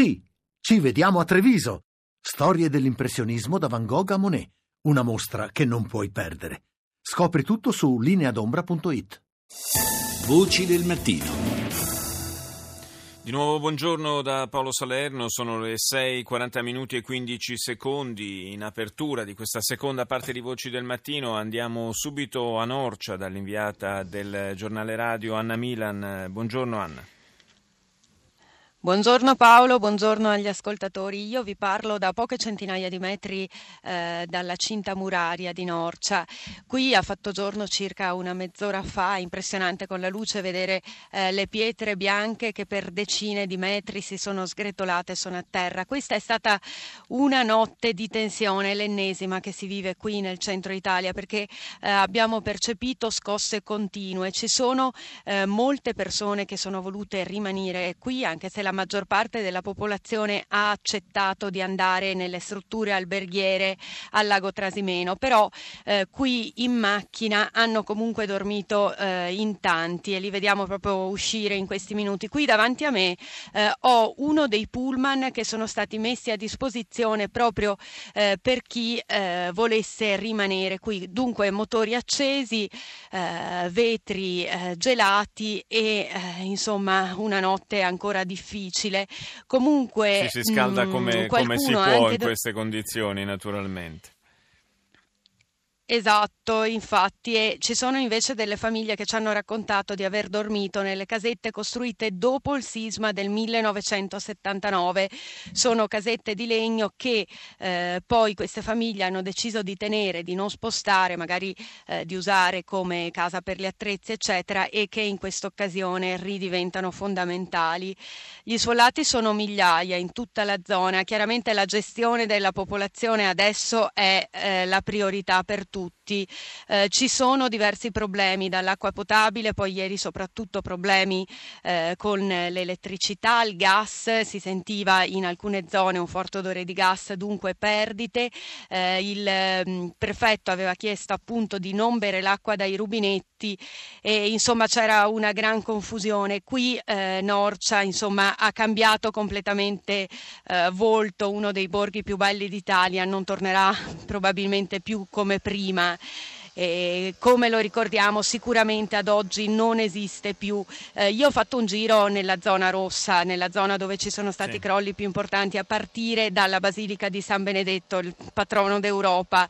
Sì, ci vediamo a Treviso. Storie dell'impressionismo da Van Gogh a Monet. Una mostra che non puoi perdere. Scopri tutto su lineadombra.it. Voci del mattino. Di nuovo buongiorno da Paolo Salerno, sono le 6:40 minuti e 15 secondi in apertura di questa seconda parte di Voci del Mattino. Andiamo subito a Norcia dall'inviata del giornale radio Anna Milan. Buongiorno Anna. Buongiorno Paolo, buongiorno agli ascoltatori. Io vi parlo da poche centinaia di metri eh, dalla cinta muraria di Norcia. Qui ha fatto giorno circa una mezz'ora fa, impressionante con la luce vedere eh, le pietre bianche che per decine di metri si sono sgretolate e sono a terra. Questa è stata una notte di tensione, l'ennesima che si vive qui nel centro Italia perché eh, abbiamo percepito scosse continue. Ci sono eh, molte persone che sono volute rimanere qui anche se la la maggior parte della popolazione ha accettato di andare nelle strutture alberghiere al lago Trasimeno, però eh, qui in macchina hanno comunque dormito eh, in tanti e li vediamo proprio uscire in questi minuti. Qui davanti a me eh, ho uno dei pullman che sono stati messi a disposizione proprio eh, per chi eh, volesse rimanere qui. Dunque motori accesi, eh, vetri gelati e insomma una notte ancora difficile difficile. Comunque si, si scalda mm, come, come si può in queste condizioni, naturalmente. Esatto, infatti, e ci sono invece delle famiglie che ci hanno raccontato di aver dormito nelle casette costruite dopo il sisma del 1979. Sono casette di legno che eh, poi queste famiglie hanno deciso di tenere, di non spostare, magari eh, di usare come casa per gli attrezzi, eccetera, e che in questa occasione ridiventano fondamentali. Gli sfollati sono migliaia in tutta la zona. Chiaramente la gestione della popolazione adesso è eh, la priorità per tutti tu tutti. Eh, ci sono diversi problemi dall'acqua potabile, poi ieri soprattutto problemi eh, con l'elettricità, il gas, si sentiva in alcune zone un forte odore di gas, dunque perdite. Eh, il mh, mm, prefetto aveva chiesto appunto di non bere l'acqua dai rubinetti e insomma c'era una gran confusione. Qui eh, Norcia insomma ha cambiato completamente eh, volto, uno dei borghi più belli d'Italia, non tornerà probabilmente più come prima prima. E come lo ricordiamo sicuramente ad oggi non esiste più. Eh, io ho fatto un giro nella zona rossa, nella zona dove ci sono stati i sì. crolli più importanti, a partire dalla Basilica di San Benedetto, il patrono d'Europa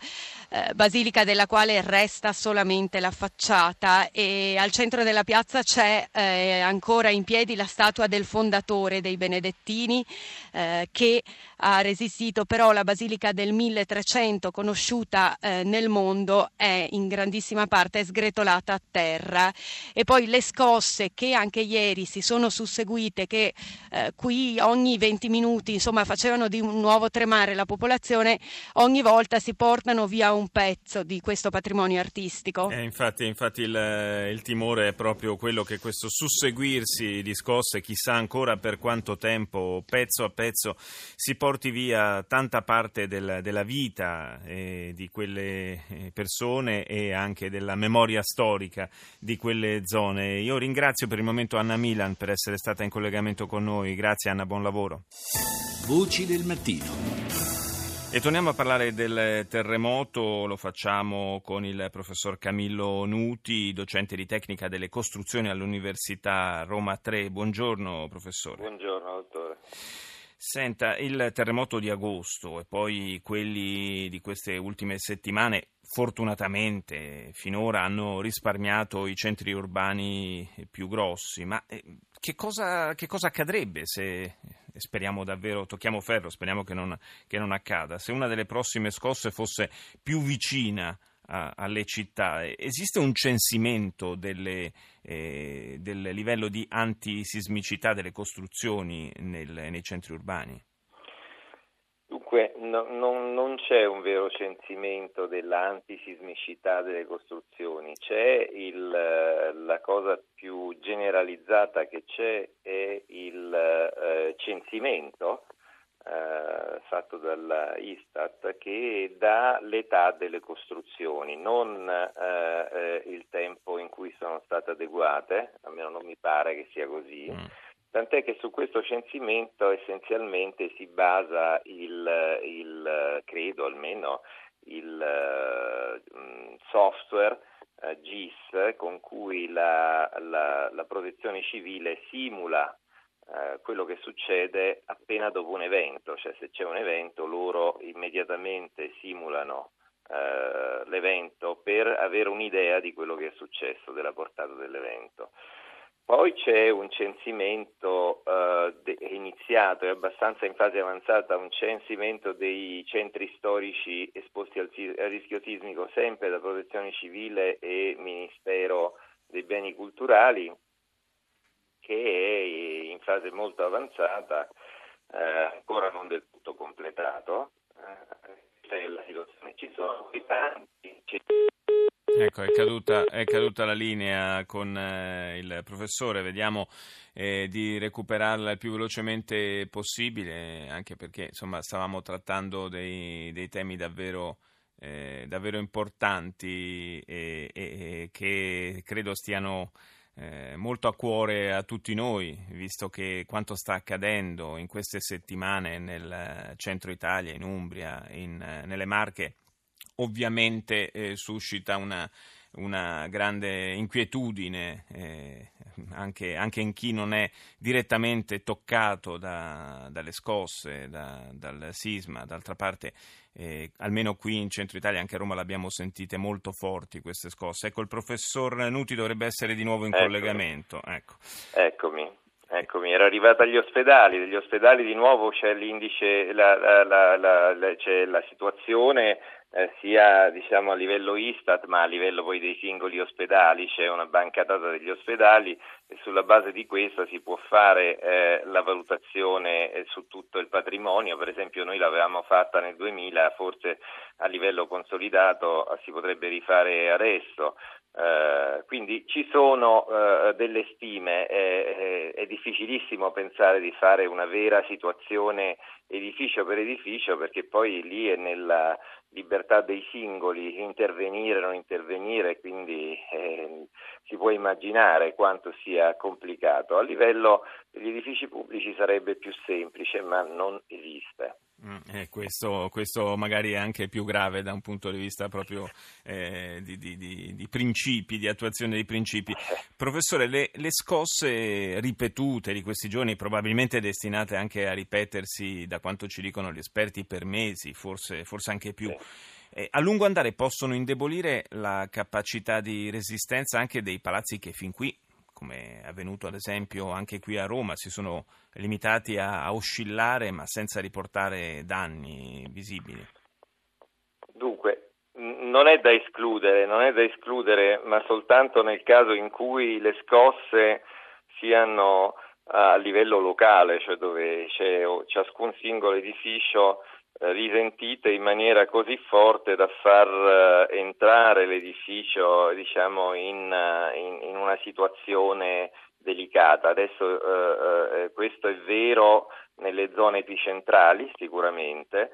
eh, basilica della quale resta solamente la facciata e al centro della piazza c'è eh, ancora in piedi la statua del fondatore dei Benedettini eh, che ha resistito, però la basilica del 1300 conosciuta eh, nel mondo è in grandissima parte sgretolata a terra. E poi le scosse che anche ieri si sono susseguite che eh, qui ogni 20 minuti insomma facevano di nuovo tremare la popolazione ogni volta si portano via un un pezzo di questo patrimonio artistico. Eh, infatti, infatti il, il, timore è proprio quello che questo susseguirsi di scosse, chissà ancora per quanto tempo, pezzo a pezzo, si porti via tanta parte del, della vita eh, di quelle eh, persone e anche della memoria storica di quelle zone. Io ringrazio per il momento Anna Milan per essere stata in collegamento con noi. Grazie Anna, buon lavoro. Voci del mattino. E torniamo a parlare del terremoto, lo facciamo con il professor Camillo Nuti, docente di tecnica delle costruzioni all'Università Roma 3. Buongiorno professore. Buongiorno dottore. Senta, il terremoto di agosto e poi quelli di queste ultime settimane fortunatamente finora hanno risparmiato i centri urbani più grossi, ma eh, che cosa, che cosa accadrebbe se speriamo davvero, tocchiamo ferro, speriamo che non, che non accada, se una delle prossime scosse fosse più vicina alle città, esiste un censimento delle, eh, del livello di antisismicità delle costruzioni nel, nei centri urbani? Dunque no, non, non, c'è un vero censimento dell'antisismicità delle costruzioni, c'è il, la cosa più generalizzata che c'è è il eh, censimento eh, fatto dall'Istat che dà l'età delle costruzioni, non eh, eh il tempo in cui sono state adeguate, almeno non mi pare che sia così. Mm tant'è che su questo censimento essenzialmente si basa il, il credo almeno, il uh, software uh, GIS con cui la, la, la protezione civile simula uh, quello che succede appena dopo un evento, cioè se c'è un evento loro immediatamente simulano l'evento per avere un'idea di quello che è successo, della portata dell'evento. Poi c'è un censimento eh, iniziato, è abbastanza in fase avanzata, un censimento dei centri storici esposti al, al rischio sismico sempre da Protezione Civile e Ministero dei Beni Culturali, che è in fase molto avanzata, eh, ancora non del tutto completato. Eh, la situazione. Ci sono tanti. Ecco, è caduta, è caduta, la linea con eh, il professore, vediamo eh, di recuperarla il più velocemente possibile, anche perché insomma, stavamo trattando dei, dei temi davvero, eh, davvero importanti e, e, e, che credo stiano eh, molto a cuore a tutti noi, visto che quanto sta accadendo in queste settimane nel centro Italia, in Umbria, in, nelle Marche ovviamente eh, suscita una, una, grande inquietudine eh, anche, anche, in chi non è direttamente toccato da, dalle scosse, da, dal sisma. D'altra parte, eh, almeno qui in centro Italia, anche a Roma l'abbiamo sentite molto forti queste scosse. Ecco, il professor Nuti dovrebbe essere di nuovo in Eccomi. collegamento. Ecco. Eccomi. Eccomi, era arrivata agli ospedali, degli ospedali di nuovo c'è l'indice, la, la, la, c'è la situazione eh, sia diciamo, a livello Istat ma a livello poi dei singoli ospedali, c'è una banca data degli ospedali e sulla base di questa si può fare eh, la valutazione eh, su tutto il patrimonio, per esempio noi l'avevamo fatta nel 2000, forse a livello consolidato si potrebbe rifare adesso. Uh, quindi ci sono uh, delle stime, è, è, difficilissimo pensare di fare una vera situazione edificio per edificio perché poi lì è nella libertà dei singoli intervenire o non intervenire, quindi eh, si può immaginare quanto sia complicato. A livello degli edifici pubblici sarebbe più semplice, ma non esiste. Mm, eh, questo, questo, magari è anche più grave da un punto di vista proprio eh, di, di, di, di, principi, di attuazione dei principi. Professore, le, le, scosse ripetute di questi giorni, probabilmente destinate anche a ripetersi, da quanto ci dicono gli esperti, per mesi, forse, forse anche più, eh, a lungo andare possono indebolire la capacità di resistenza anche dei palazzi che fin qui come è avvenuto ad esempio anche qui a Roma, si sono limitati a, a oscillare ma senza riportare danni visibili? Dunque, non è da escludere, non è da escludere, ma soltanto nel caso in cui le scosse siano a livello locale, cioè dove c'è ciascun singolo edificio risentite in maniera così forte da far eh, entrare l'edificio diciamo, in, eh, in, in, una situazione delicata. Adesso eh, eh, questo è vero nelle zone epicentrali sicuramente,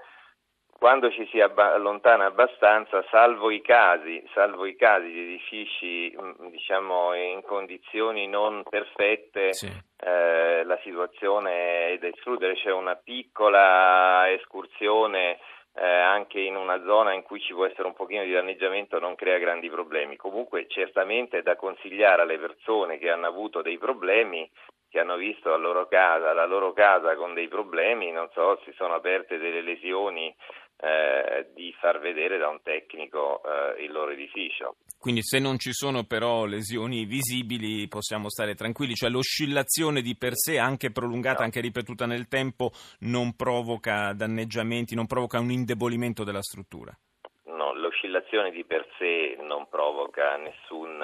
quando ci si allontana abbastanza, salvo i casi, salvo i casi di edifici mm, diciamo, in condizioni non perfette, sì. eh, la situazione è da escludere, c'è una piccola escursione eh, anche in una zona in cui ci può essere un pochino di danneggiamento non crea grandi problemi. Comunque certamente è da consigliare alle persone che hanno avuto dei problemi che hanno visto la loro casa, la loro casa con dei problemi, non so, si sono aperte delle lesioni eh, di far vedere da un tecnico eh, il loro edificio. Quindi se non ci sono però lesioni visibili possiamo stare tranquilli, cioè l'oscillazione di per sé, anche prolungata, no. anche ripetuta nel tempo, non provoca danneggiamenti, non provoca un indebolimento della struttura? No, l'oscillazione di per sé non provoca nessun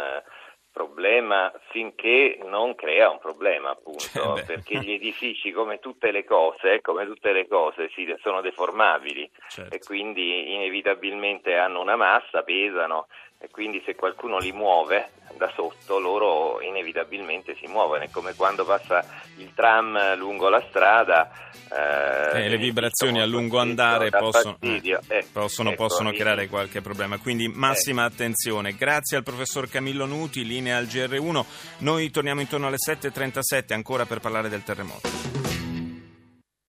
problema finché non crea un problema, appunto, eh perché gli edifici, come tutte le cose, come tutte le cose, sì, sono deformabili certo. e quindi inevitabilmente hanno una massa, pesano e quindi se qualcuno li muove da sotto loro inevitabilmente si muovono, è come quando passa il tram lungo la strada. Eh, le vibrazioni a lungo andare possono, eh, possono, ecco, possono creare qualche problema, quindi massima eh. attenzione. Grazie al professor Camillo Nuti, linea al GR1. Noi torniamo intorno alle 7.37 ancora per parlare del terremoto.